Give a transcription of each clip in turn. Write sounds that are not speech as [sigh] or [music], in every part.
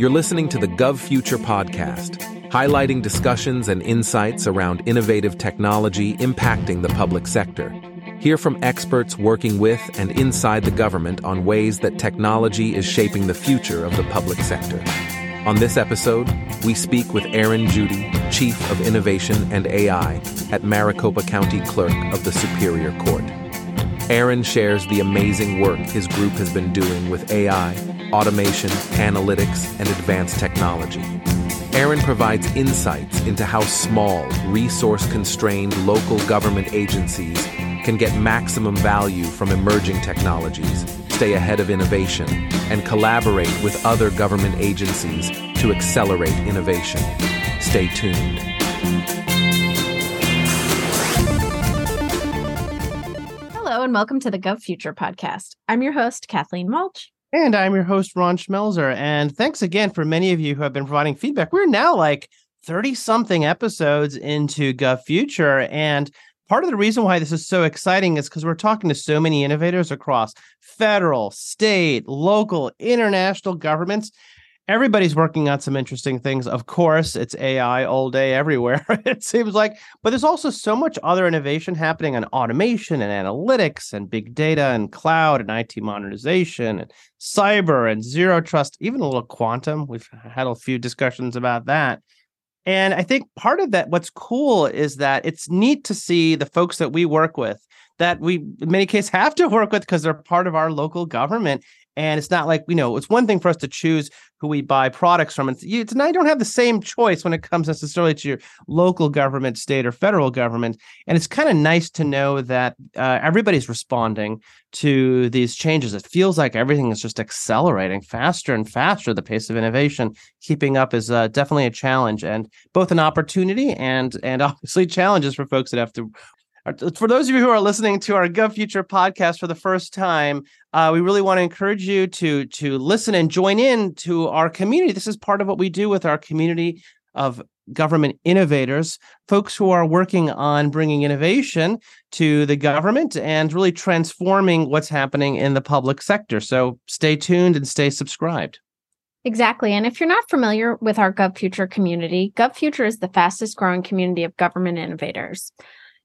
You're listening to the GovFuture podcast, highlighting discussions and insights around innovative technology impacting the public sector. Hear from experts working with and inside the government on ways that technology is shaping the future of the public sector. On this episode, we speak with Aaron Judy, Chief of Innovation and AI at Maricopa County Clerk of the Superior Court. Aaron shares the amazing work his group has been doing with AI, automation, analytics, and advanced technology. Aaron provides insights into how small, resource constrained local government agencies can get maximum value from emerging technologies, stay ahead of innovation, and collaborate with other government agencies to accelerate innovation. Stay tuned. Hello, and welcome to the GovFuture podcast. I'm your host, Kathleen Walch. And I'm your host, Ron Schmelzer. And thanks again for many of you who have been providing feedback. We're now like 30 something episodes into Gov Future. And part of the reason why this is so exciting is because we're talking to so many innovators across federal, state, local, international governments everybody's working on some interesting things. Of course, it's AI all day everywhere, [laughs] it seems like. But there's also so much other innovation happening on automation and analytics and big data and cloud and IT modernization and cyber and zero trust, even a little quantum. We've had a few discussions about that. And I think part of that, what's cool is that it's neat to see the folks that we work with that we in many cases have to work with because they're part of our local government and it's not like, you know, it's one thing for us to choose who we buy products from. And it's not, you don't have the same choice when it comes necessarily to your local government, state, or federal government. And it's kind of nice to know that uh, everybody's responding to these changes. It feels like everything is just accelerating faster and faster. The pace of innovation, keeping up is uh, definitely a challenge, and both an opportunity and and [laughs] obviously challenges for folks that have to for those of you who are listening to our GovFuture podcast for the first time, uh, we really want to encourage you to to listen and join in to our community. This is part of what we do with our community of government innovators, folks who are working on bringing innovation to the government and really transforming what's happening in the public sector. So stay tuned and stay subscribed. Exactly. And if you're not familiar with our GovFuture community, GovFuture is the fastest growing community of government innovators.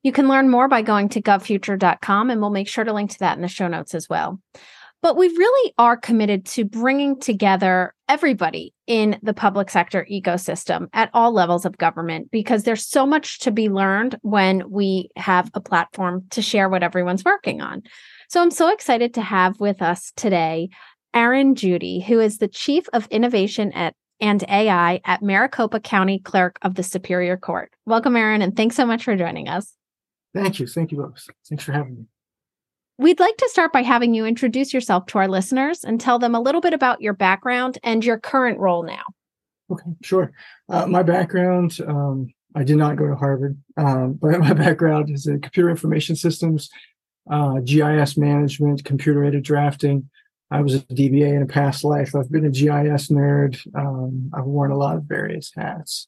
You can learn more by going to govfuture.com, and we'll make sure to link to that in the show notes as well. But we really are committed to bringing together everybody in the public sector ecosystem at all levels of government because there's so much to be learned when we have a platform to share what everyone's working on. So I'm so excited to have with us today Aaron Judy, who is the Chief of Innovation at and AI at Maricopa County Clerk of the Superior Court. Welcome, Aaron, and thanks so much for joining us. Thank you. Thank you both. Thanks for having me. We'd like to start by having you introduce yourself to our listeners and tell them a little bit about your background and your current role now. Okay, sure. Uh, my background, um, I did not go to Harvard, um, [laughs] but my background is in computer information systems, uh, GIS management, computer aided drafting. I was a DBA in a past life. I've been a GIS nerd. Um, I've worn a lot of various hats.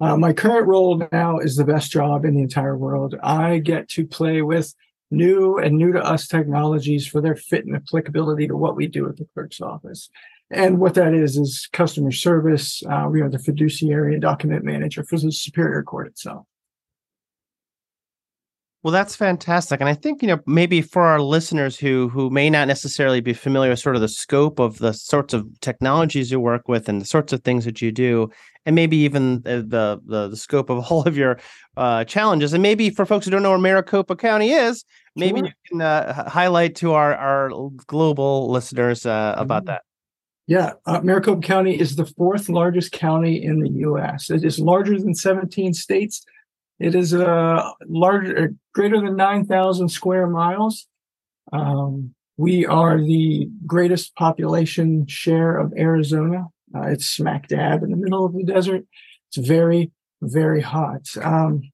Uh, my current role now is the best job in the entire world. I get to play with new and new to us technologies for their fit and applicability to what we do at the clerk's office. And what that is, is customer service. Uh, we are the fiduciary and document manager for the Superior Court itself. Well, that's fantastic. And I think, you know, maybe for our listeners who who may not necessarily be familiar with sort of the scope of the sorts of technologies you work with and the sorts of things that you do, and maybe even the the, the scope of [laughs] all of your uh, challenges. And maybe for folks who don't know where Maricopa County is, maybe sure. you can uh, highlight to our our global listeners uh, about mm-hmm. that. Yeah, uh, Maricopa County is the fourth largest county in the U.S. It is larger than 17 states. It is a uh, larger, uh, greater than 9,000 square miles. Um, we are the greatest population share of Arizona. Uh, it's smack dab in the middle of the desert. It's very, very hot. Um,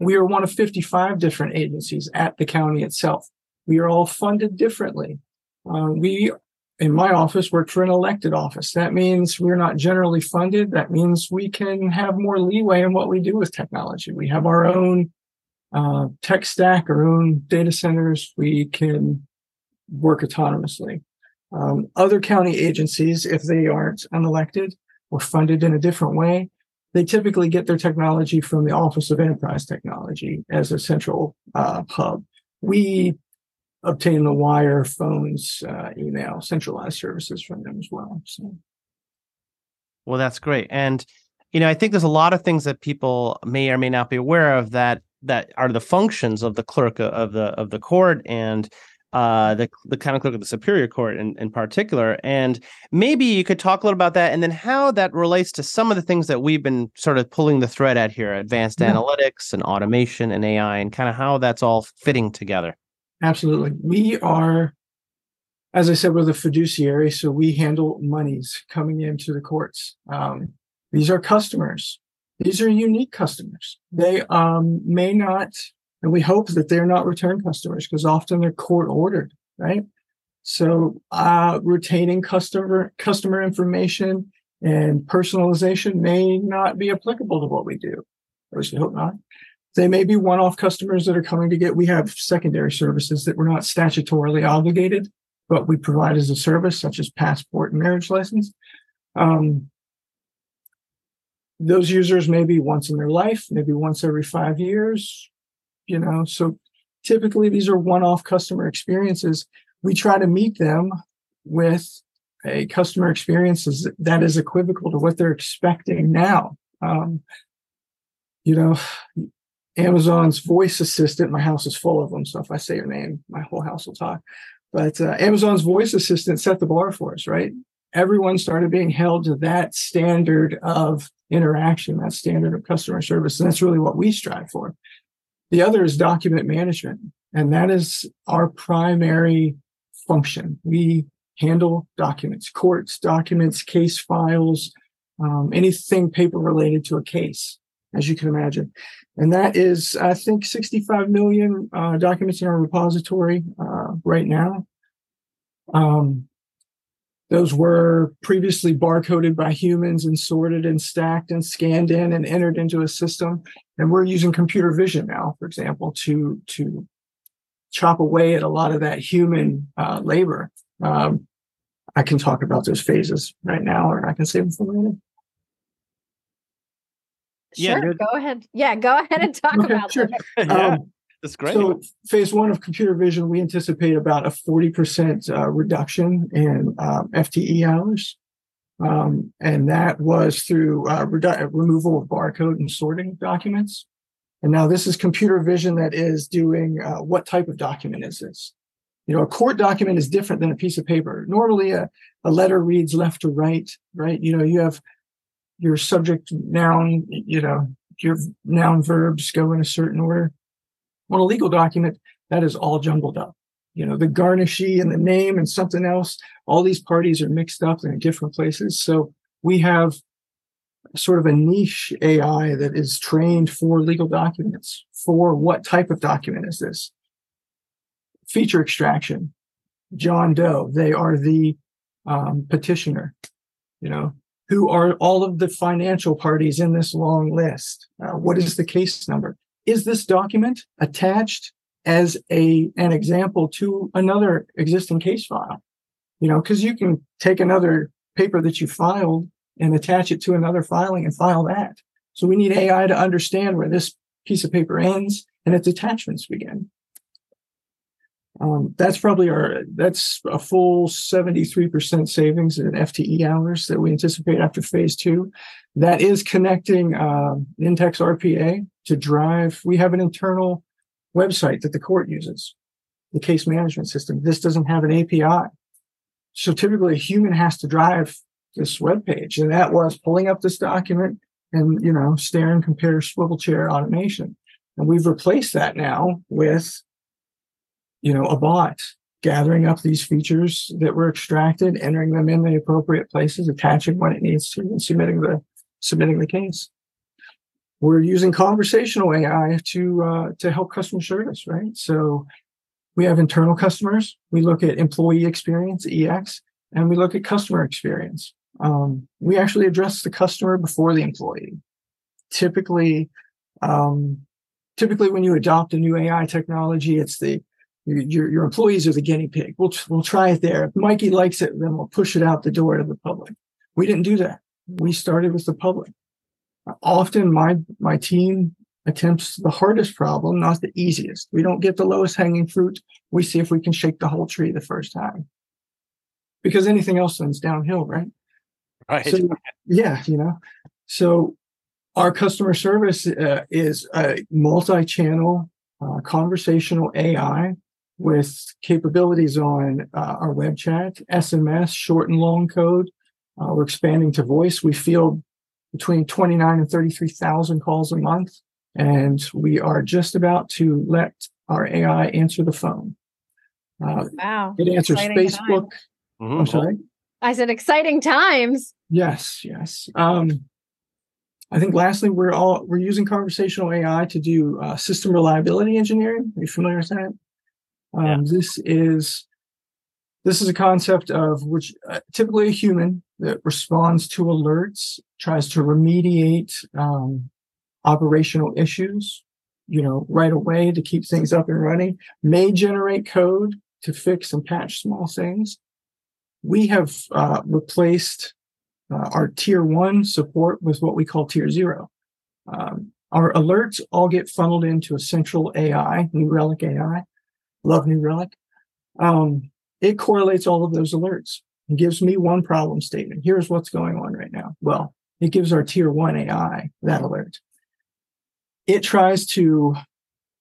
we are one of 55 different agencies at the county itself. We are all funded differently. Uh, we, in my office, work for an elected office. That means we're not generally funded. That means we can have more leeway in what we do with technology. We have our own uh, tech stack, our own data centers. We can work autonomously. Um, other county agencies, if they aren't unelected or funded in a different way, they typically get their technology from the Office of Enterprise Technology as a central uh, hub. We obtain the wire, phones, uh, email, centralized services from them as well. So. Well, that's great. And you know, I think there's a lot of things that people may or may not be aware of that that are the functions of the clerk of the of the court and uh, the the county clerk of the superior court in, in particular. And maybe you could talk a little about that and then how that relates to some of the things that we've been sort of pulling the thread at here, advanced yeah. analytics and automation and AI and kind of how that's all fitting together. Absolutely. We are, as I said, we're the fiduciary, so we handle monies coming into the courts. Um, these are customers. These are unique customers. They um, may not, and we hope that they're not return customers because often they're court ordered, right? So uh, retaining customer customer information and personalization may not be applicable to what we do. Or we hope not. They may be one-off customers that are coming to get. We have secondary services that we're not statutorily obligated, but we provide as a service, such as passport and marriage license. Um, those users maybe once in their life, maybe once every five years, you know. So typically these are one-off customer experiences. We try to meet them with a customer experience that is equivocal to what they're expecting now. Um, you know, Amazon's voice assistant, my house is full of them. So if I say your name, my whole house will talk. But uh, Amazon's voice assistant set the bar for us, right? Everyone started being held to that standard of interaction, that standard of customer service. And that's really what we strive for. The other is document management. And that is our primary function. We handle documents, courts, documents, case files, um, anything paper related to a case, as you can imagine. And that is, I think, 65 million uh, documents in our repository uh, right now. Um, those were previously barcoded by humans and sorted and stacked and scanned in and entered into a system. And we're using computer vision now, for example, to to chop away at a lot of that human uh, labor. Um, I can talk about those phases right now, or I can save them for later. Sure, yeah, go ahead. Yeah, go [laughs] ahead and talk okay, about sure. them. [laughs] Um, that's great. So, phase one of computer vision, we anticipate about a 40% uh, reduction in um, FTE hours. Um, and that was through uh, redu- removal of barcode and sorting documents. And now this is computer vision that is doing uh, what type of document is this? You know, a court document is different than a piece of paper. Normally, a, a letter reads left to right, right? You know, you have your subject, noun, you know, your noun verbs go in a certain order on a legal document, that is all jumbled up. You know, the garnishee and the name and something else, all these parties are mixed up in different places. So we have sort of a niche AI that is trained for legal documents. For what type of document is this? Feature extraction, John Doe, they are the um, petitioner, you know, who are all of the financial parties in this long list? Uh, what is the case number? is this document attached as a an example to another existing case file? You know, because you can take another paper that you filed and attach it to another filing and file that. So we need AI to understand where this piece of paper ends and its attachments begin. Um, that's probably our that's a full 73% savings in FTE hours that we anticipate after phase two. That is connecting uh, Nintex RPA to drive. We have an internal website that the court uses, the case management system. This doesn't have an API. So typically a human has to drive this web page. And that was pulling up this document and, you know, stare and compare swivel chair automation. And we've replaced that now with you know, a bot gathering up these features that were extracted, entering them in the appropriate places, attaching what it needs to, and submitting the submitting the case. We're using conversational AI to uh, to help customer service, right? So we have internal customers. We look at employee experience (EX) and we look at customer experience. Um, we actually address the customer before the employee. Typically, um, typically when you adopt a new AI technology, it's the Your, your employees are the guinea pig. We'll, we'll try it there. If Mikey likes it, then we'll push it out the door to the public. We didn't do that. We started with the public. Often my, my team attempts the hardest problem, not the easiest. We don't get the lowest hanging fruit. We see if we can shake the whole tree the first time. Because anything else then's downhill, right? Right. So, yeah, you know. So our customer service uh, is a multi-channel uh, conversational AI with capabilities on uh, our web chat, SMS, short and long code. Uh, we're expanding to voice. We field between 29 and 33,000 calls a month. And we are just about to let our AI answer the phone. Uh, wow. It answers Exciting Facebook. Mm-hmm. I'm sorry. I said exciting times. Yes, yes. Um, I think lastly, we're all we're using conversational AI to do uh, system reliability engineering. Are you familiar with that? Um, yeah. This is this is a concept of which uh, typically a human that responds to alerts, tries to remediate um, operational issues, you know, right away to keep things up and running, may generate code to fix and patch small things. We have uh, replaced uh, our tier one support with what we call tier zero. Um, our alerts all get funneled into a central AI, New Relic AI. Love New Relic. Um, it correlates all of those alerts and gives me one problem statement. Here's what's going on right now. Well, it gives our tier one AI that alert. It tries to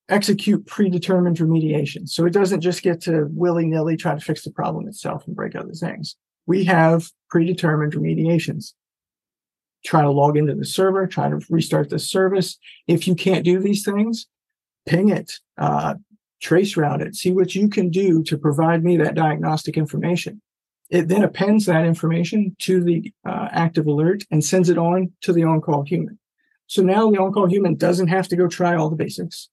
execute predetermined remediation. So it doesn't just get to willy nilly try to fix the problem itself and break other things we have predetermined remediations. Try to log into the server, try to restart the service. If you can't do these things, ping it, uh, trace route it, see what you can do to provide me that diagnostic information. It then appends that information to the uh, active alert and sends it on to the on-call human. So now the on-call human doesn't have to go try all the basics.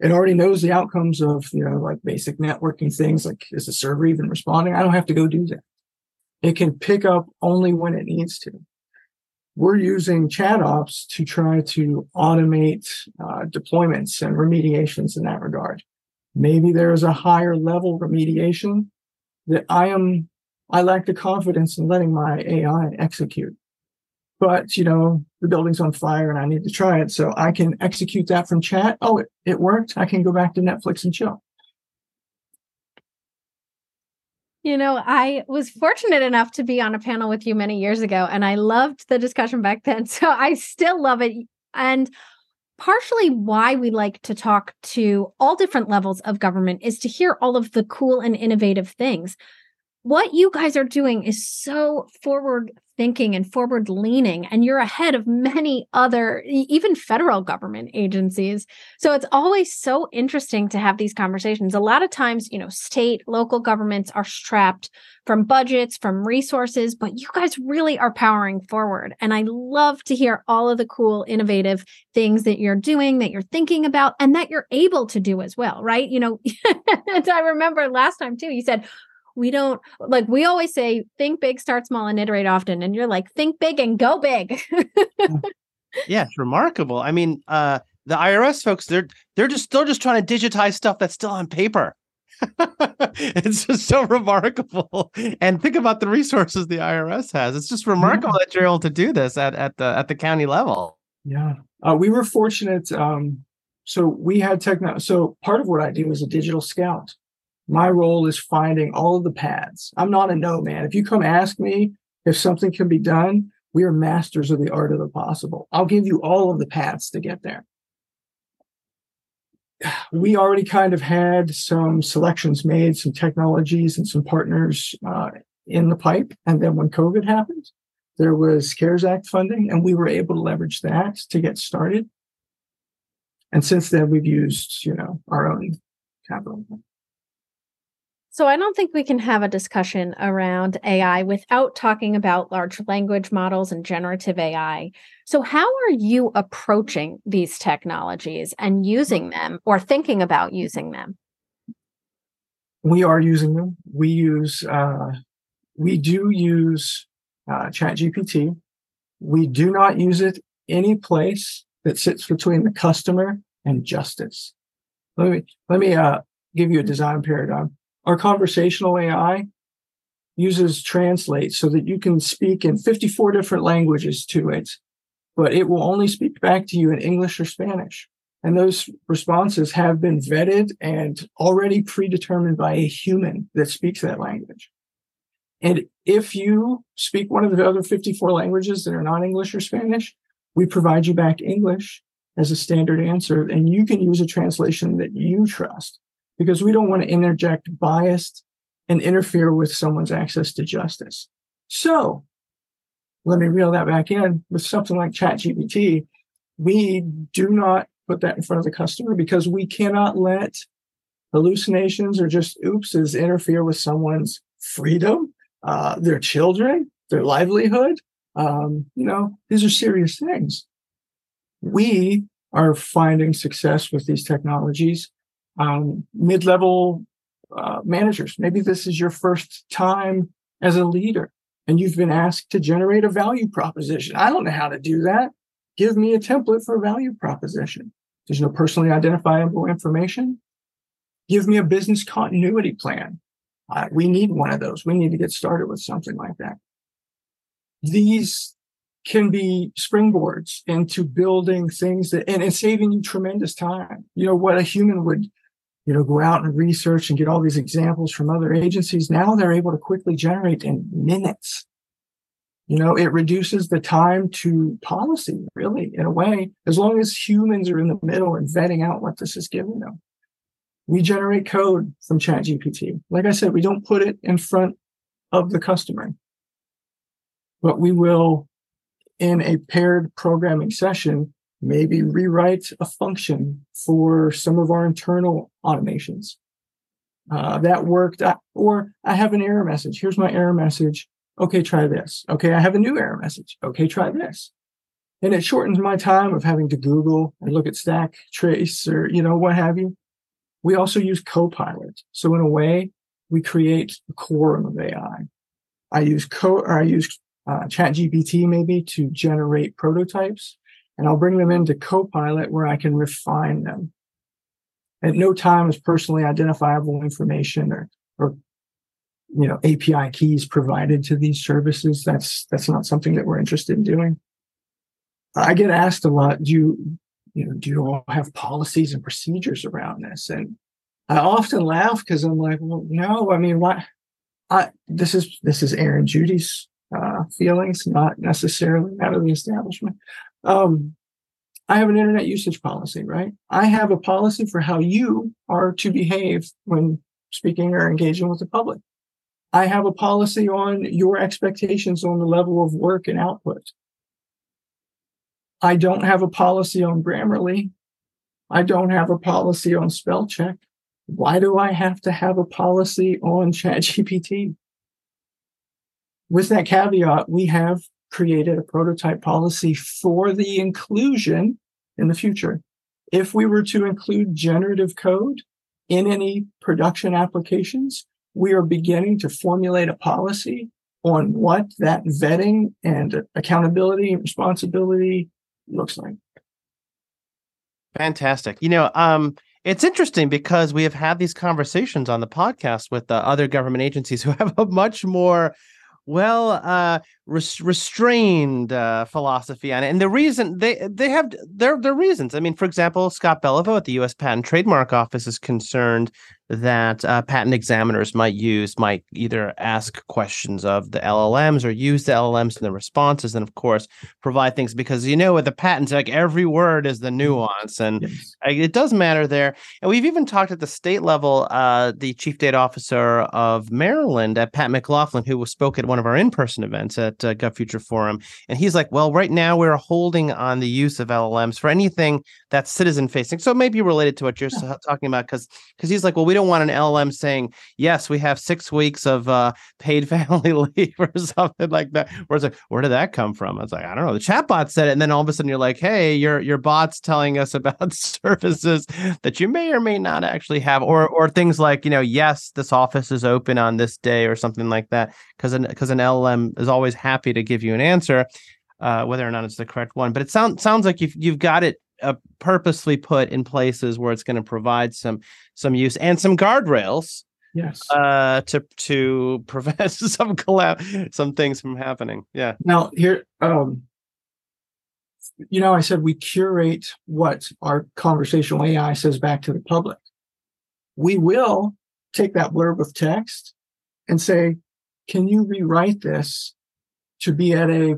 It already knows the outcomes of, you know, like basic networking things like is the server even responding? I don't have to go do that. It can pick up only when it needs to. We're using chat ops to try to automate uh, deployments and remediations in that regard. Maybe there is a higher level remediation that I am, I lack the confidence in letting my AI execute. But, you know, the building's on fire and I need to try it. So I can execute that from chat. Oh, it, it worked. I can go back to Netflix and chill. You know, I was fortunate enough to be on a panel with you many years ago, and I loved the discussion back then. [laughs] So I still love it. And partially why we like to talk to all different levels of government is to hear all of the cool and innovative things. What you guys are doing is so forward thinking and forward leaning and you're ahead of many other even federal government agencies. So it's always so interesting to have these conversations. A lot of times you know state local governments are strapped from budgets from resources but you guys really are powering forward and i love to hear all of the cool innovative things that you're doing that you're thinking about and that you're able to do as well right? You know [laughs] i remember last time too you said we don't like we always say think big start small and iterate often and you're like think big and go big. [laughs] Yeah it's remarkable. I mean uh the irs folks they're they're just they're just trying to digitize stuff that's still on paper. [laughs] It's just so remarkable. And think about the resources the irs has. It's just remarkable yeah. that you're able to do this at, at the at the county level. Yeah. Uh, we were fortunate um so we had techno so part of what i do is a digital scout my role is finding all of the paths. I'm not a no man. If you come ask me if something can be done, we are masters of the art of the possible. I'll give you all of the paths to get there. [sighs] We already kind of had some selections made, some technologies and some partners uh, in the pipe. And then when COVID happened, there was CARES Act funding, and we were able to leverage that to get started. And since then, we've used, you know, our own capital. So I don't think we can have a discussion around AI without talking about large language models and generative AI. So how are you approaching these technologies and using them or thinking about using them? We are using them. We use uh, we do use uh, ChatGPT. We do not use it any place that sits between the customer and justice. Let me let me uh, give you a design paradigm. Our conversational AI uses Translate so that you can speak in 54 different languages to it, but it will only speak back to you in English or Spanish. And those responses have been vetted and already predetermined by a human that speaks that language. And if you speak one of the other 54 languages that are not English or Spanish, we provide you back English as a standard answer, and you can use a translation that you trust because we don't want to interject bias and interfere with someone's access to justice. So let me reel that back in with something like ChatGPT. We do not put that in front of the customer because we cannot let hallucinations or just oopses interfere with someone's freedom, uh, their children, their livelihood. Um, you know, these are serious things. We are finding success with these technologies. Um, mid-level uh, managers, maybe this is your first time as a leader and you've been asked to generate a value proposition. I don't know how to do that. Give me a template for a value proposition. There's no personally identifiable information. Give me a business continuity plan. Uh, we need one of those. We need to get started with something like that. These can be springboards into building things that and, and saving you tremendous time. You know, what a human would, you know, go out and research and get all these examples from other agencies. Now they're able to quickly generate in minutes. You know, it reduces the time to policy, really, in a way, as long as humans are in the middle and vetting out what this is giving them. We generate code from ChatGPT. Like I said, we don't put it in front of the customer, but we will in a paired programming session, maybe rewrite a function for some of our internal automations. Uh, that worked. or I have an error message. Here's my error message. Okay, try this. Okay, I have a new error message. Okay, try this. And it shortens my time of having to Google and look at stack trace or, you know, what have you. We also use Copilot. So in a way, we create a quorum of AI. I use co or I use uh, ChatGPT maybe to generate prototypes, and I'll bring them into Copilot where I can refine them. At no time is personally identifiable information or or you know API keys provided to these services. That's that's not something that we're interested in doing. I get asked a lot, do you you know do you all have policies and procedures around this? And I often laugh because I'm like, well, no, I mean, what? I, this is this is Aaron Judy's uh, feelings, not necessarily out of the establishment. Um, I have an internet usage policy, right? I have a policy for how you are to behave when speaking or engaging with the public. I have a policy on your expectations on the level of work and output. I don't have a policy on Grammarly. I don't have a policy on spell check. Why do I have to have a policy on [laughs] ChatGPT? with that caveat, we have created a prototype policy for the inclusion in the future. If we were to include generative code in any production applications, we are beginning to formulate a policy on what that vetting and accountability and responsibility looks like. Fantastic. You know, um, it's interesting because we have had these conversations on the podcast with the other government agencies who [laughs] have a much more well uh res- restrained uh, philosophy on it and the reason they they have their their reasons. I mean for example scott Beliveau at the us patent trademark office is concerned that uh, patent examiners might use might either ask questions of the LLMs or use the LLMs in the responses, and of course provide things because you know with the patents, like every word is the mm-hmm. nuance, and yes. it does matter there. And we've even talked at the state level. Uh, the chief data officer of Maryland at Pat McLaughlin, who spoke at one of our in-person events at uh, GovFuture Forum, and he's like, "Well, right now we're holding on the use of LLMs for anything that's citizen facing." So it may be related to what you're yeah. talking about because because he's like, "Well, we." we don't want an LLM saying, yes, we have six weeks of uh, paid [laughs] family leave or something like that. Where it's like, where did that come from? I was like, I don't know. The chatbot said it. And then all of a sudden you're like, hey, your your bot's telling us about [laughs] services that you may or may not actually have, or or things like, you know, yes, this office is open on this day or something like that. Because an because an LLM is always happy to give you an answer. Uh, whether or not it's the correct one, but it sounds sounds like you've you've got it uh, purposely put in places where it's going to provide some some use and some guardrails Yes. uh to to [laughs] prevent some collab some things from happening yeah Now here, um, you know, I said we curate what our conversational AI says back to the public. We will take that blurb of text and say, can you rewrite this to be at a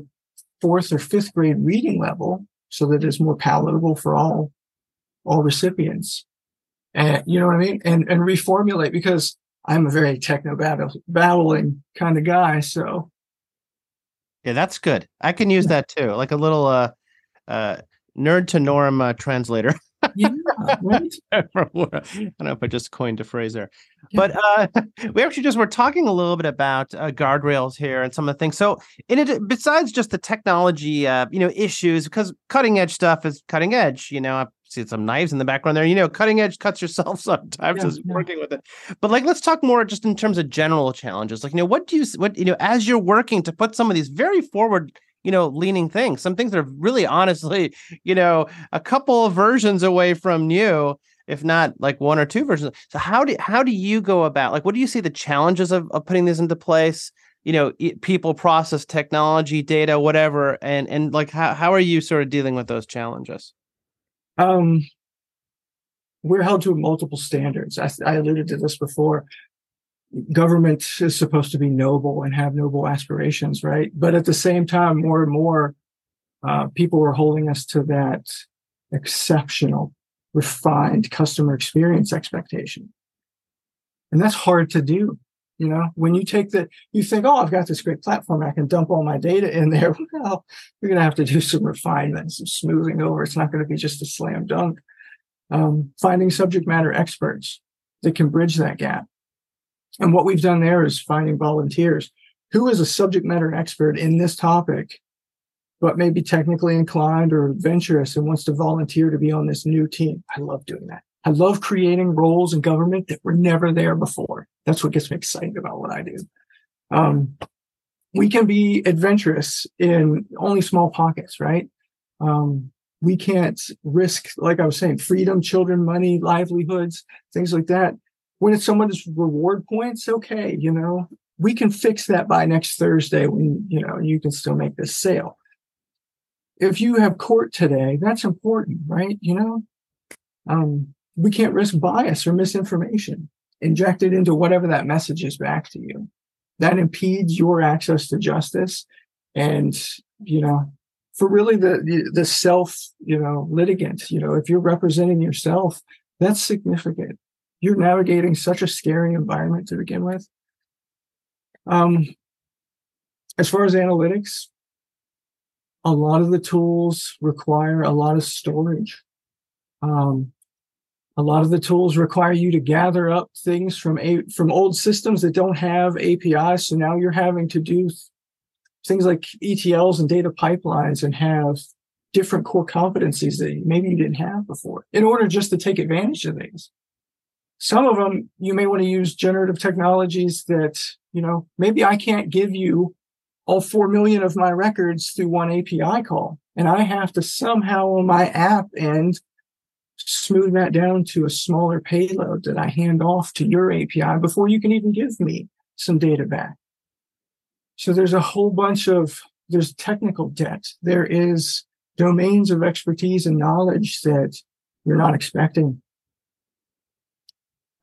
fourth or fifth grade reading level so that it's more palatable for all, all recipients? And you know what I mean? And, and reformulate because I'm a very techno battle, battling kind of guy. So yeah that's good i can use that too like a little uh uh nerd to norm uh, translator [laughs] right? [laughs] I don't know if I just coined a phrase there, but uh, [laughs] we actually just were talking a little bit about uh, guardrails here and some of the things. So, in it, besides just the technology, uh, you know, issues, because cutting edge stuff is cutting edge. You know, I see some knives in the background there. You know, cutting edge cuts yourself [laughs] sometimes Yeah, as yeah. working with it. But like, let's talk more just in terms of general challenges. Like, you know, what do you, what you know, as you're working to put some of these very forward you know, leaning things, some things that are really honestly, you know, a couple of versions away from new, if not like one or two versions. So how do how do you go about like what do you see the challenges of, of putting this into place? You know, people, process, technology, data, whatever, and and like how how are you sort of dealing with those challenges? Um, we're held to multiple standards. I, I alluded to this before. Government is supposed to be noble and have noble aspirations, right? But at the same time, more and more uh, people are holding us to that exceptional, refined customer experience expectation. And that's hard to do. You know, when you take the, you think, oh, I've got this great platform, I can dump all my data in there. [laughs] Well, you're going to have to do some refinement, some smoothing over. It's not going to be just a slam dunk. Um, finding subject matter experts that can bridge that gap. And what we've done there is finding volunteers. Who is a subject matter expert in this topic, but maybe technically inclined or adventurous and wants to volunteer to be on this new team? I love doing that. I love creating roles in government that were never there before. That's what gets me excited about what I do. Um, we can be adventurous in only small pockets, right? Um, we can't risk, like I was saying, freedom, children, money, livelihoods, things like that. When it's someone's reward points, okay, you know, we can fix that by next Thursday when, you know, you can still make this sale. If you have court today, that's important, right? You know, um, we can't risk bias or misinformation injected into whatever that message is back to you. That impedes your access to justice. And, you know, for really the, the, the self, you know, litigant, you know, if you're representing yourself, that's significant. You're navigating such a scary environment to begin with. Um, as far as analytics, a lot of the tools require a lot of storage. Um, a lot of the tools require you to gather up things from a from old systems that don't have APIs. So now you're having to do things like ETLs and data pipelines and have different core competencies that maybe you didn't have before in order just to take advantage of things. Some of them you may want to use generative technologies that, you know, maybe I can't give you all 4 million of my records through one API call. And I have to somehow on my app end smooth that down to a smaller payload that I hand off to your API before you can even give me some data back. So there's a whole bunch of, there's technical debt. There is domains of expertise and knowledge that you're not expecting.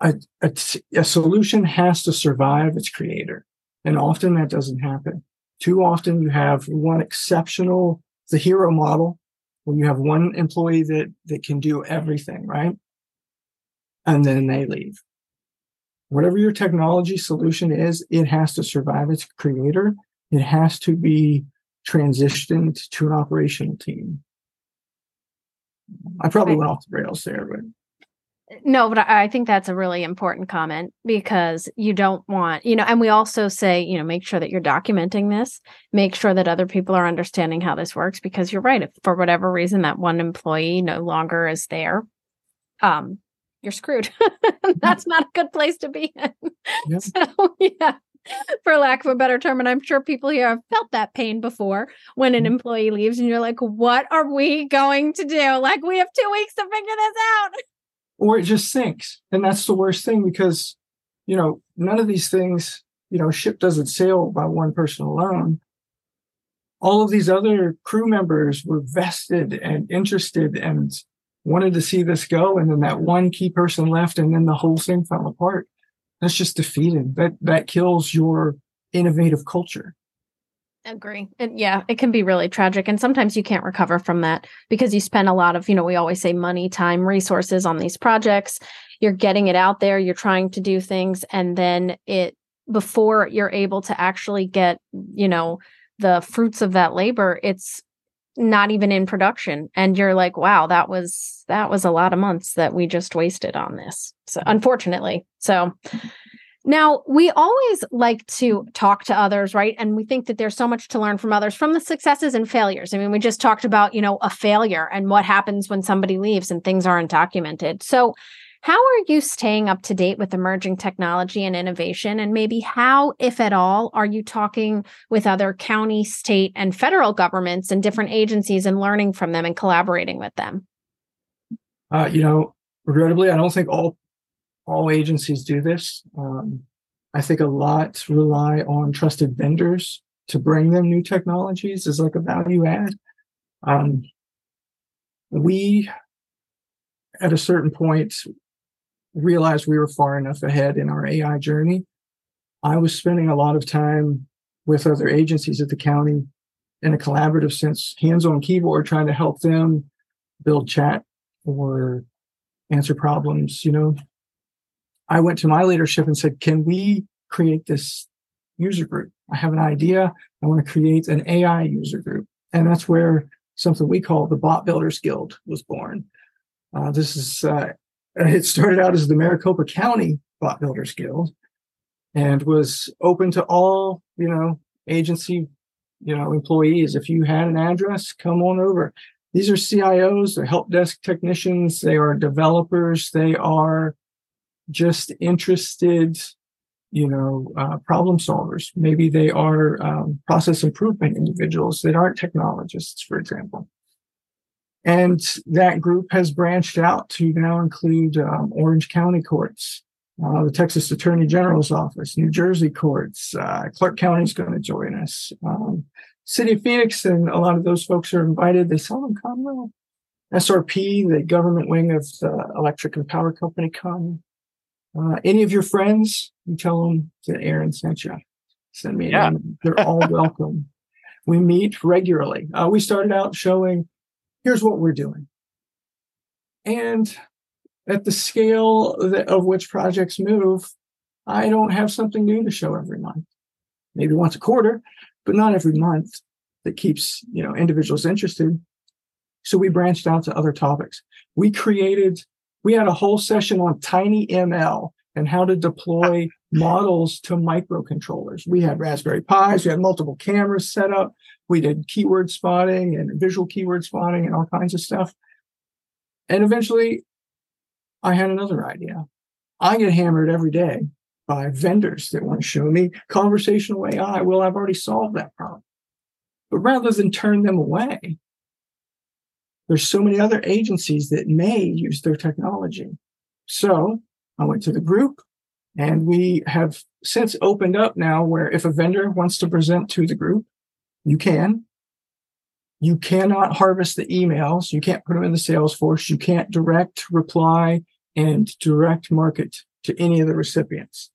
A, a, a solution has to survive its creator. And often that doesn't happen. Too often you have one exceptional, the hero model, where you have one employee that, that can do everything, right? And then they leave. Whatever your technology solution is, it has to survive its creator. It has to be transitioned to an operational team. I probably went off the rails there, but No, but I think that's a really important comment because you don't want, you know, and we also say, you know, make sure that you're documenting this, make sure that other people are understanding how this works because you're right. If for whatever reason that one employee no longer is there, um, you're screwed. [laughs] that's not a good place to be in. Yep. [laughs] So yeah. for lack of a better term. And I'm sure people here have felt that pain before when an mm-hmm. employee leaves and you're like, what are we going to do? Like, we have two weeks to figure this out. Or it just sinks. And that's the worst thing because, you know, none of these things, you know, ship doesn't sail by one person alone. All of these other crew members were vested and interested and wanted to see this go. And then that one key person left and then the whole thing fell apart that's just defeating. That that kills your innovative culture. Agree. And yeah, it can be really tragic. And sometimes you can't recover from that because you spend a lot of, you know, we always say money, time, resources on these projects. You're getting it out there, you're trying to do things, and then it before you're able to actually get, you know, the fruits of that labor, it's not even in production and you're like wow that was that was a lot of months that we just wasted on this so unfortunately so now we always like to talk to others right and we think that there's so much to learn from others from the successes and failures i mean we just talked about you know a failure and what happens when somebody leaves and things aren't documented so how are you staying up to date with emerging technology and innovation? And maybe how, if at all, are you talking with other county, state, and federal governments and different agencies and learning from them and collaborating with them? Uh, you know, regrettably, I don't think all all agencies do this. Um, I think a lot rely on trusted vendors to bring them new technologies as like a value add. Um, we, at a certain point, realized we were far enough ahead in our AI journey. I was spending a lot of time with other agencies at the county in a collaborative sense, hands on keyboard, trying to help them build chat or answer problems. You know, I went to my leadership and said, Can we create this user group? I have an idea. I want to create an AI user group. And that's where something we call the Bot Builders Guild was born. Uh, this is uh, [laughs] it started out as the Maricopa County Bot Builders Guild and was open to all, you know, agency, you know, employees. If you had an address, come on over. These are CIOs, they're help desk technicians, they are developers, they are just interested, you know, uh, problem solvers. Maybe they are um, process improvement individuals that aren't technologists, for example. And that group has branched out to now include um, Orange County courts, uh, the Texas Attorney General's office, New Jersey courts. Uh, Clark County is going to join us. Um, City of Phoenix and a lot of those folks are invited. They sell them Conwell. SRP, the government wing of the electric and power company, come. Uh, any of your friends, you tell them that Aaron sent you. Send me yeah. They're all [laughs] welcome. We meet regularly. Uh, we started out showing here's what we're doing. And at the scale that, of which projects move, I don't have something new to show every month. Maybe once a quarter, but not every month that keeps, you know, individuals interested. So we branched out to other topics. We created, we had a whole session on tiny ML and how to deploy models to microcontrollers. We had Raspberry Pis, we had multiple cameras set up. We did keyword spotting and visual keyword spotting and all kinds of stuff. And eventually, I had another idea. I get hammered every day by vendors that want to show me conversational AI. Well, I've already solved that problem. But rather than turn them away, there's so many other agencies that may use their technology. So I went to the group and we have since opened up now where if a vendor wants to present to the group, you can. You cannot harvest the emails. You can't put them in the Salesforce. You can't direct reply and direct market to any of the recipients.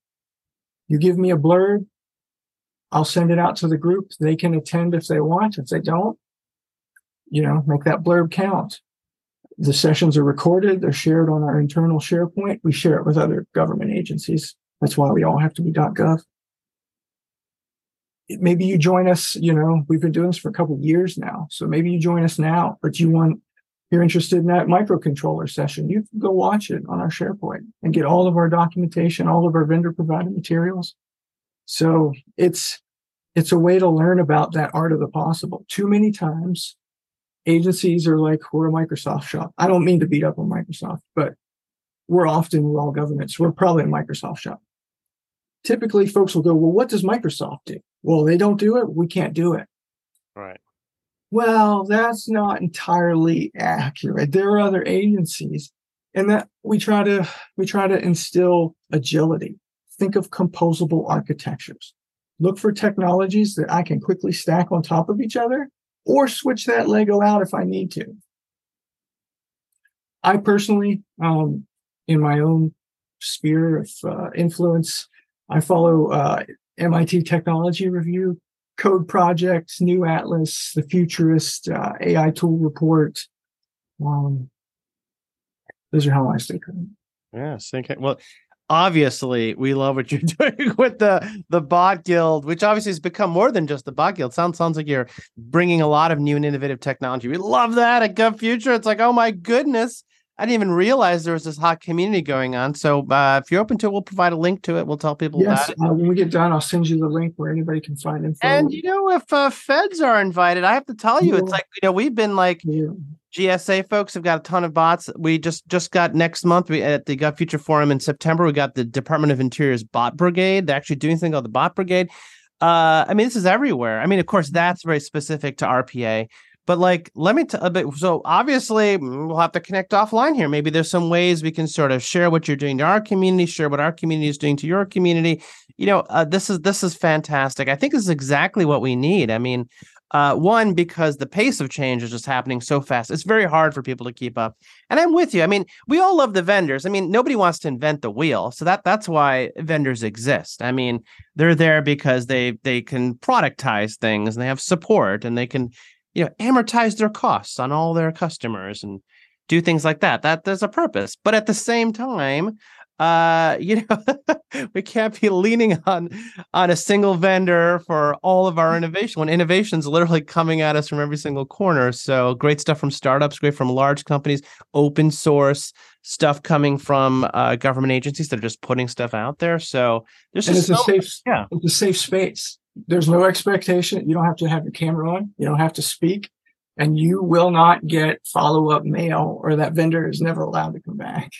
You give me a blurb. I'll send it out to the group. They can attend if they want. If they don't, you know, make that blurb count. The sessions are recorded. They're shared on our internal SharePoint. We share it with other government agencies. That's why we all have to be .gov maybe you join us, you know, we've been doing this for a couple years now. So maybe you join us now, but you want, you're interested in that microcontroller session. You can go watch it on our SharePoint and get all of our documentation, all of our vendor provided materials. So it's, it's a way to learn about that art of the possible. Too many times agencies are like, we're a Microsoft shop. I don't mean to beat up on Microsoft, but we're often, we're all governments. We're probably a Microsoft shop. typically folks will go, well, what does Microsoft do? Well, they don't do it. We can't do it. Right. Well, that's not entirely accurate. There are other agencies and that we try to we try to instill agility. Think of composable architectures. Look for technologies that I can quickly stack on top of each other or switch that Lego out if I need to. I personally, um, in my own sphere of uh, influence, I follow uh, MIT Technology Review, Code Project, New Atlas, The Futurist, uh, AI Tool Report. Um, those are how I stay current. Yeah, well, obviously we love what you're [laughs] doing with the the bot guild which obviously has become more than just the bot guild sounds sounds like you're bringing a lot of new and innovative technology we love that at GovFuture it's like oh my goodness I didn't even realize there was this hot community going on. So uh, if you're open to it, we'll provide a link to it. We'll tell people yes, uh, when we get done, I'll send you the link where anybody can find info. And you know, if uh, feds are invited, I have to tell you, yeah. it's like you know, we've been like yeah. GSA folks have got a ton of bots. We just just got next month we at the GovFuture Forum in September. We got the Department of Interior's Bot Brigade. They're actually doing something called the Bot Brigade. Uh, I mean, this is everywhere. I mean, of course, that's very specific to RPA. But like, let me tell a bit. So obviously, mm, we'll have to connect offline here. Maybe there's some ways we can sort of share what you're doing to our community, share what our community is doing to your community. You know, uh, this is this is fantastic. I think this is exactly what we need. I mean, uh, one because the pace of change is just happening so fast. It's very hard for people to keep up. And I'm with you. I mean, we all love the vendors. I mean, nobody wants to invent the wheel, so that that's why vendors exist. I mean, they're there because they they can productize things and they have support and they can you know amortize their costs on all their customers and do things like that that there's a purpose but at the same time uh you know [laughs] we can't be leaning on on a single vendor for all of our innovation when innovation's literally coming at us from every single corner so great stuff from startups great from large companies open source stuff coming from uh, government agencies that are just putting stuff out there so there's and just it's so, a safe yeah it's a safe space there's no expectation. You don't have to have your camera on. You don't have to speak and you will not get follow up mail or that vendor is never allowed to come back.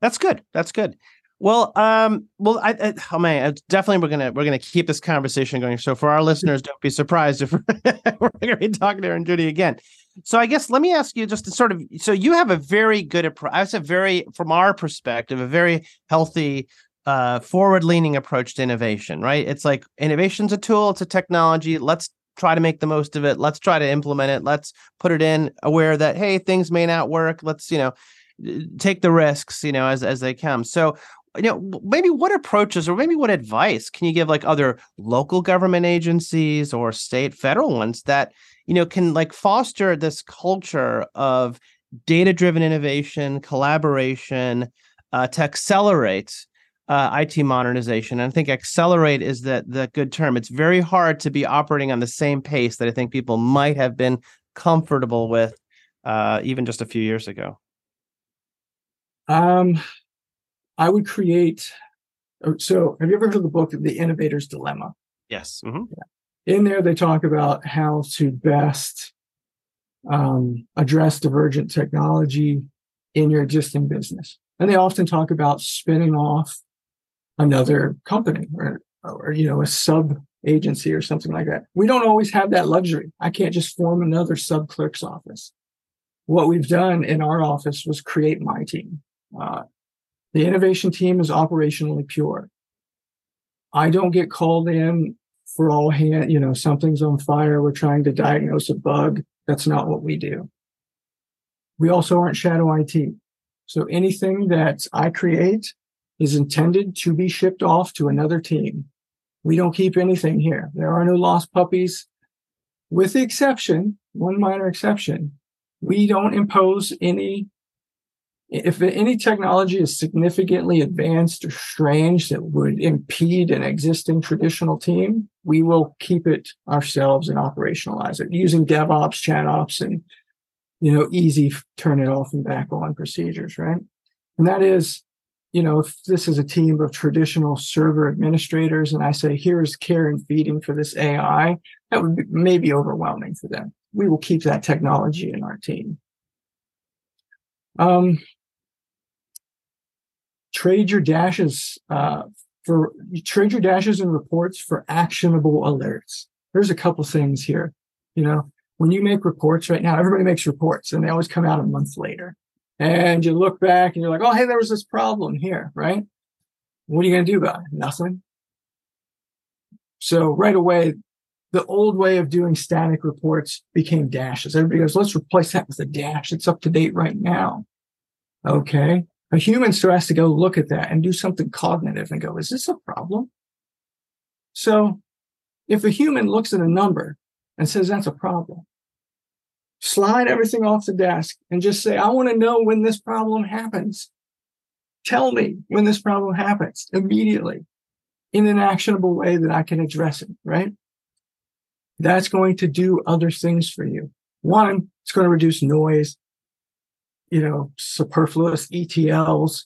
That's good. That's good. Well, um, well, I, I oh man, definitely we're gonna we're gonna keep this conversation going. So for our listeners, don't be surprised if we're, [laughs] we're gonna be talking to Aaron Judy again. So I guess let me ask you just to sort of so you have a very good approach. I a very from our perspective, a very healthy uh, forward leaning approach to innovation, right? It's like innovation's a tool, it's a technology. Let's try to make the most of it. Let's try to implement it. Let's put it in aware that, hey, things may not work. Let's, you know, take the risks, you know, as, as they come. So, you know, maybe what approaches or maybe what advice can you give like other local government agencies or state, federal ones that, you know, can like foster this culture of data driven innovation, collaboration uh, to accelerate uh, IT modernization. And I think accelerate is the the good term. It's very hard to be operating on the same pace that I think people might have been comfortable with uh, even just a few years ago. Um, I would create. Oh, so, have you ever heard of the book "The Innovator's Dilemma"? Yes. Mm-hmm. Yeah. In there, they talk about how to best um, address divergent technology in your existing business. And they often talk about spinning off another company or, or you know a sub agency or something like that. We don't always have that luxury. I can't just form another sub clerk's office. What we've done in our office was create my team. Uh, the innovation team is operationally pure. I don't get called in for all hand, you know, something's on fire. We're trying to diagnose a bug. That's not what we do. We also aren't shadow IT. So anything that I create is intended to be shipped off to another team. We don't keep anything here. There are no lost puppies. With the exception, one minor exception, we don't impose any if any technology is significantly advanced or strange that would impede an existing traditional team, we will keep it ourselves and operationalize it using DevOps, ChatOps, and you know, easy turn it off and back on procedures, right? And that is you know, if this is a team of traditional server administrators and I say, here's care and feeding for this AI, that would be maybe overwhelming for them. We will keep that technology in our team. Um, trade your dashes uh, for trade your dashes and reports for actionable alerts. There's a couple things here. You know, when you make reports right now, everybody makes reports and they always come out a month later. And you look back and you're like, oh, hey, there was this problem here, right? What are you going to do about it? Nothing. So right away, the old way of doing static reports became dashes. Everybody goes, let's replace that with a dash. It's up to date right now. Okay. A human still has to go look at that and do something cognitive and go, is this a problem? So if a human looks at a number and says that's a problem, slide everything off the desk and just say, I want to know when this problem happens. Tell me when this problem happens immediately in an actionable way that I can address it, right? That's going to do other things for you. One, it's going to reduce noise, you know, superfluous ETLs,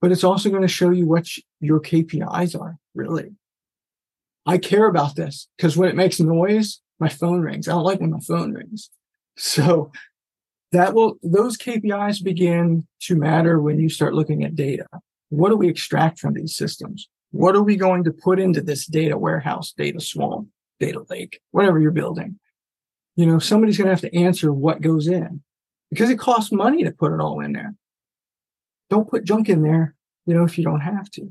but it's also going to show you what your KPIs are, really. I care about this because when it makes noise, my phone rings. I don't like when my phone rings. So that will, those KPIs begin to matter when you start looking at data. What do we extract from these systems? What are we going to put into this data warehouse, data swamp, data lake, whatever you're building? You know, somebody's going to have to answer what goes in because it costs money to put it all in there. Don't put junk in there, you know, if you don't have to.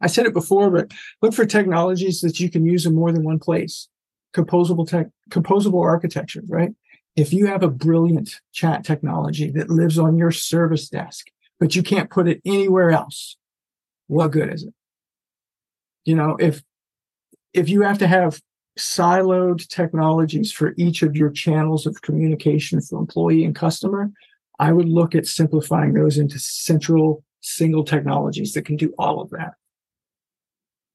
I said it before, but look for technologies that you can use in more than one place. Composable tech, composable architecture, right? If you have a brilliant chat technology that lives on your service desk, but you can't put it anywhere else, what good is it? You know, if if you have to have siloed technologies for each of your channels of communication for employee and customer, I would look at simplifying those into central single technologies that can do all of that.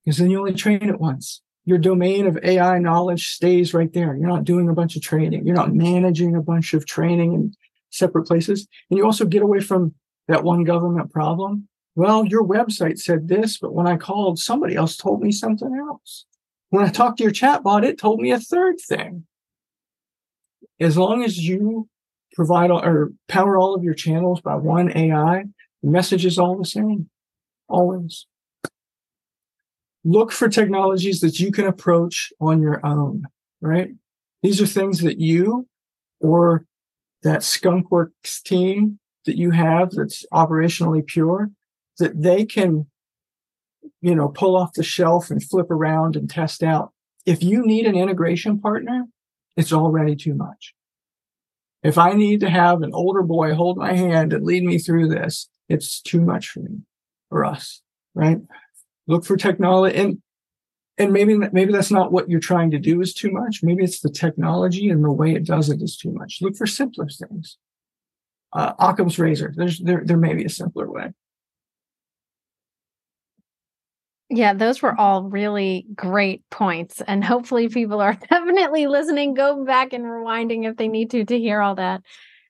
Because then you only train it once. Your domain of AI knowledge stays right there. You're not doing a bunch of training. You're not managing a bunch of training in separate places. And you also get away from that one government problem well, your website said this, but when I called, somebody else told me something else. When I talked to your chatbot, it told me a third thing. As long as you provide all, or power all of your channels by one AI, the message is all the same, always. Look for technologies that you can approach on your own, right? These are things that you or that skunkworks team that you have that's operationally pure that they can, you know, pull off the shelf and flip around and test out. If you need an integration partner, it's already too much. If I need to have an older boy hold my hand and lead me through this, it's too much for me or us, right? Look for technology and and maybe maybe that's not what you're trying to do is too much. Maybe it's the technology and the way it does it is too much. Look for simpler things. Uh, Occam's razor. There's there there may be a simpler way. Yeah, those were all really great points. And hopefully, people are [laughs] definitely listening, go back and rewinding if they need to to hear all that.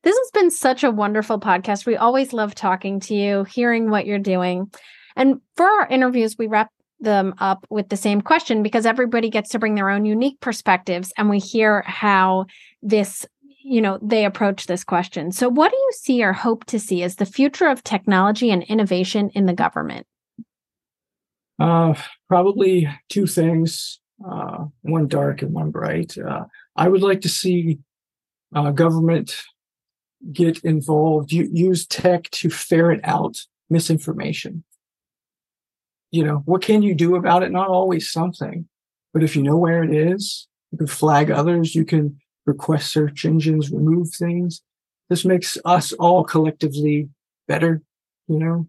This has been such a wonderful podcast. We always love talking to you, hearing what you're doing. And for our interviews, we wrap them up with the same question because everybody gets to bring their own unique perspectives and we hear how this you know they approach this question so what do you see or hope to see as the future of technology and innovation in the government uh, probably two things, uh, one dark and one bright. Uh, I would like to see uh, government get involved, use tech to ferret out misinformation. You know, what can you do about it? Not always something, but if you know where it is, you can flag others, you can request search engines, remove things. This makes us all collectively better, you know.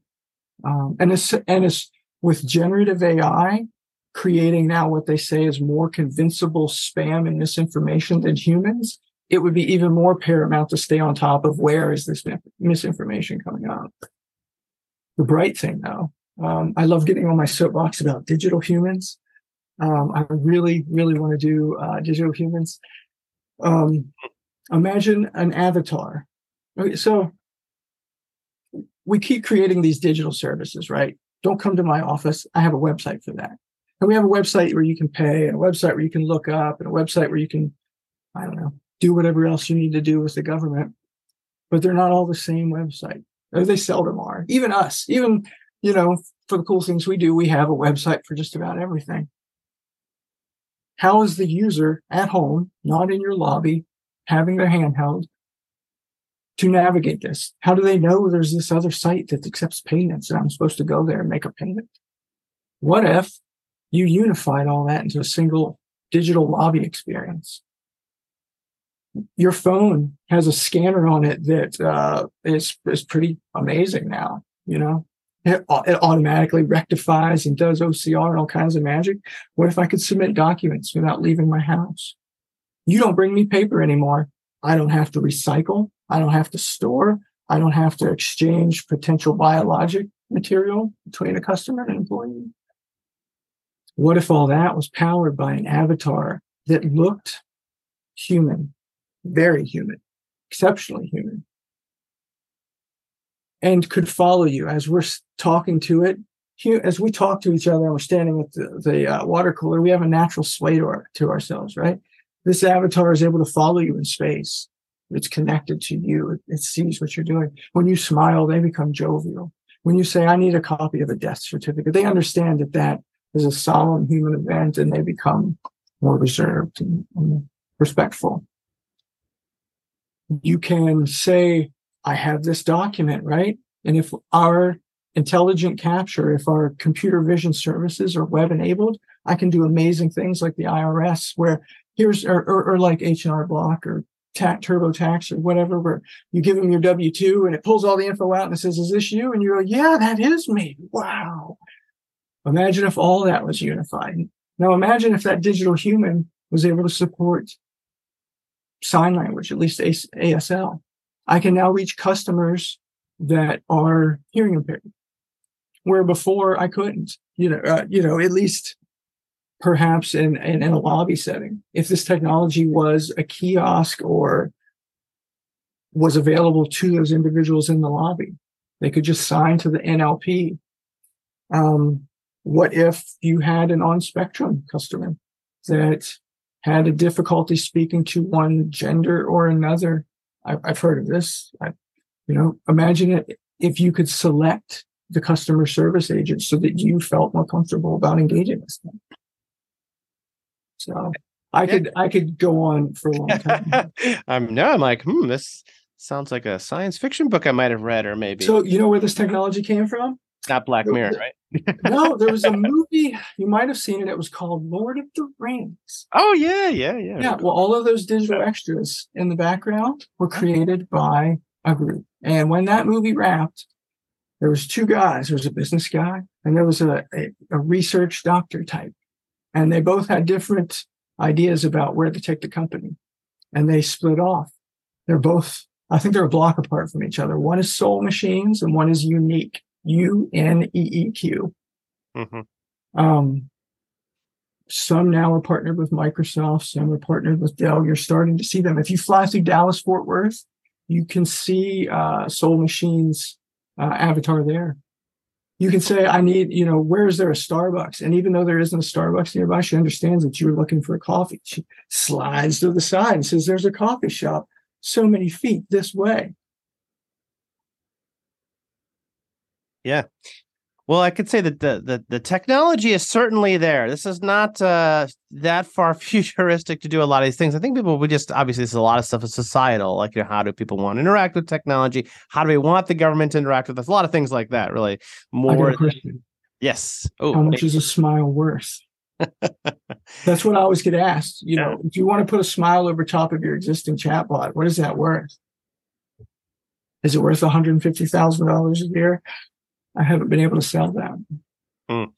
Um, and it's and it's with generative AI creating now what they say is more convincible spam and misinformation than humans, it would be even more paramount to stay on top of where is this misinformation coming out. The bright thing though, um, I love getting on my soapbox about digital humans. Um, I really, really want to do uh, digital humans. Um, imagine an avatar. Okay, so we keep creating these digital services, right? Don't come to my office. I have a website for that. And we have a website where you can pay and a website where you can look up and a website where you can, I don't know, do whatever else you need to do with the government. But they're not all the same website. They seldom are. Even us, even you know, for the cool things we do, we have a website for just about everything. How is the user at home, not in your lobby, having their handheld to navigate this? How do they know there's this other site that accepts payments and I'm supposed to go there and make a payment? What if you unified all that into a single digital lobby experience? Your phone has a scanner on it that uh, is is pretty amazing now. You know, it, it automatically rectifies and does OCR and all kinds of magic. What if I could submit documents without leaving my house? You don't bring me paper anymore. I don't have to recycle. I don't have to store. I don't have to exchange potential biologic material between a customer and employee. What if all that was powered by an avatar that looked human, very human, exceptionally human, and could follow you as we're talking to it? As we talk to each other and we're standing at the, the uh, water cooler, we have a natural sway to, our, to ourselves, right? This avatar is able to follow you in space. It's connected to you. It, it sees what you're doing. When you smile, they become jovial. When you say, I need a copy of a death certificate, they understand that that is a solemn human event and they become more reserved and, and respectful. You can say, I have this document, right? And if our intelligent capture, if our computer vision services are web enabled, I can do amazing things like the IRS, where here's or, or, or like H&R Block or TAC TurboTax or whatever, where you give them your W two and it pulls all the info out and it says, "Is this you?" And you go, "Yeah, that is me." Wow. Imagine if all that was unified. Now imagine if that digital human was able to support sign language, at least ASL. I can now reach customers that are hearing impaired, where before I couldn't. You know, uh, you know, at least perhaps in, in, in a lobby setting. If this technology was a kiosk or was available to those individuals in the lobby, they could just sign to the NLP. Um, what if you had an on spectrum customer that had a difficulty speaking to one gender or another? I, have heard of this. I, you know, imagine it if you could select the customer service agent so that you felt more comfortable about engaging with them. So I could I could go on for a long time. [laughs] I'm now I'm like, hmm, this sounds like a science fiction book I might have read, or maybe. So you know where this technology came from? It's not Black Mirror, right? no, there was a [laughs] movie you might have seen it. It was called Lord of the Rings. Oh yeah, yeah, yeah. Yeah. Well, all of those digital extras in the background were created by a group, and when that movie wrapped, there was two guys. There was a business guy, and there was a, a, a research doctor type and they both had different ideas about where to take the company and they split off. They're both, I think they're a block apart from each other. One is Soul Machines and one is UneeQ, U N E E Q. Mm-hmm. Um, some now are partnered with Microsoft, some are partnered with Dell. You're starting to see them. If you fly through Dallas Fort Worth, you can see uh, Soul Machines uh, avatar there you can say, I need, you know, where is there a Starbucks? And even though there isn't a Starbucks nearby, she understands that you were looking for a coffee. She slides to the side and says, There's a coffee shop so many feet this way. Yeah. Well, I could say that the, the the technology is certainly there. This is not uh, that far [laughs] futuristic to do a lot of these things. I think people would just obviously there's a lot of stuff is societal, like you know, how do people want to interact with technology? How do we want the government to interact with us? A lot of things like that, really. More. Yes. Oh, how much is a smile worth? [laughs] That's what I always get asked. You know, if you want to put a smile over top of your existing chatbot, what is that worth? Is it worth one hundred fifty thousand dollars a year? I haven't been able to sell that. Mm.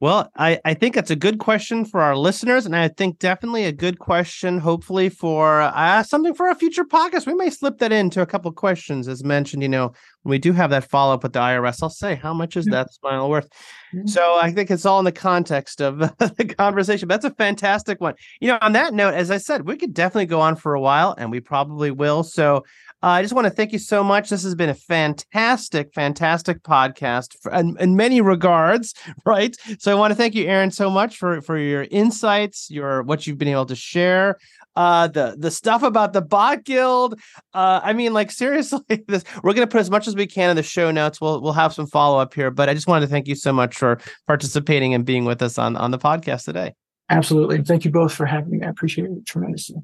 Well, I, I think that's a good question for our listeners, and I think definitely a good question, hopefully for uh, something for a future podcast. We may slip that into a couple questions, as mentioned. You know, when we do have that follow up with the IRS, I'll say how much is yeah. that smile worth. Yeah. So I think it's all in the context of [laughs] the conversation. That's a fantastic one. You know, on that note, as I said, we could definitely go on for a while, and we probably will. So uh, I just want to thank you so much. This has been a fantastic, fantastic podcast for, in, in, many regards, [laughs] right? So I want to thank you, Aaron, so much for for your insights, your what you've been able to share. uh, the the stuff about the bot guild. Uh, I mean, like [laughs] seriously, this we're gonna put as much as we can in the show notes. We'll we'll have some follow up here, but I just wanted to thank you so much for participating and being with us on on the podcast today. Absolutely, thank you both for having me. I appreciate it tremendously.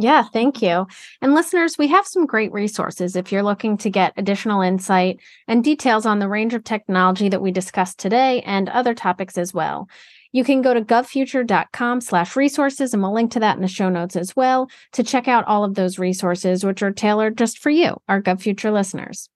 Yeah, thank you. And listeners, we have some great resources if you're looking to get additional insight and details on the range of technology that we discussed today and other topics as well. You can go to govfuture.com slash resources, and we'll link to that in the show notes as well to check out all of those resources, which are tailored just for you, our GovFuture listeners.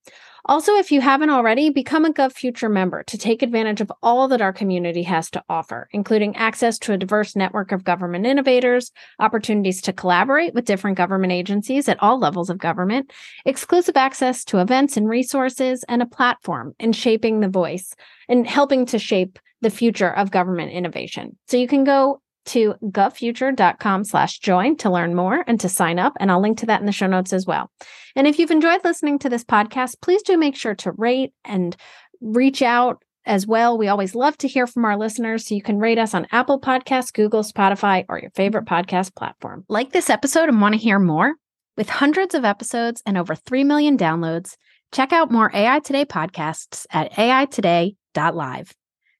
Also, if you haven't already, become a GovFuture member to take advantage of all that our community has to offer, including access to a diverse network of government innovators, opportunities to collaborate with different government agencies at all levels of government, exclusive access to events and resources, and a platform in shaping the voice and helping to shape the future of government innovation. So you can go to govfuture.com slash join to learn more and to sign up. And I'll link to that in the show notes as well. And if you've enjoyed listening to this podcast, please do make sure to rate and reach out as well. We always love to hear from our listeners. So you can rate us on Apple Podcasts, Google, Spotify, or your favorite podcast platform. Like this episode and want to hear more? With hundreds of episodes and over 3 million downloads, check out more AI Today podcasts at aitoday.live.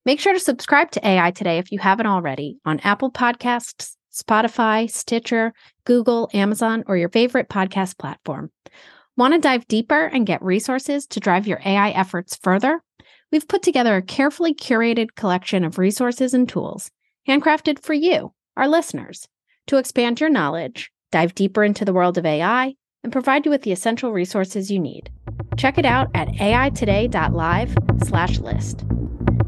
Make sure to subscribe to AI Today if you haven't already on Apple Podcasts, Spotify, Stitcher, Google, Amazon, or your favorite podcast platform. Want to dive deeper and get resources to drive your AI efforts further? We've put together a carefully curated collection of resources and tools, handcrafted for you, our listeners, to expand your knowledge, dive deeper into the world of AI, and provide you with the essential resources you need. Check it out at aitoday.live/list.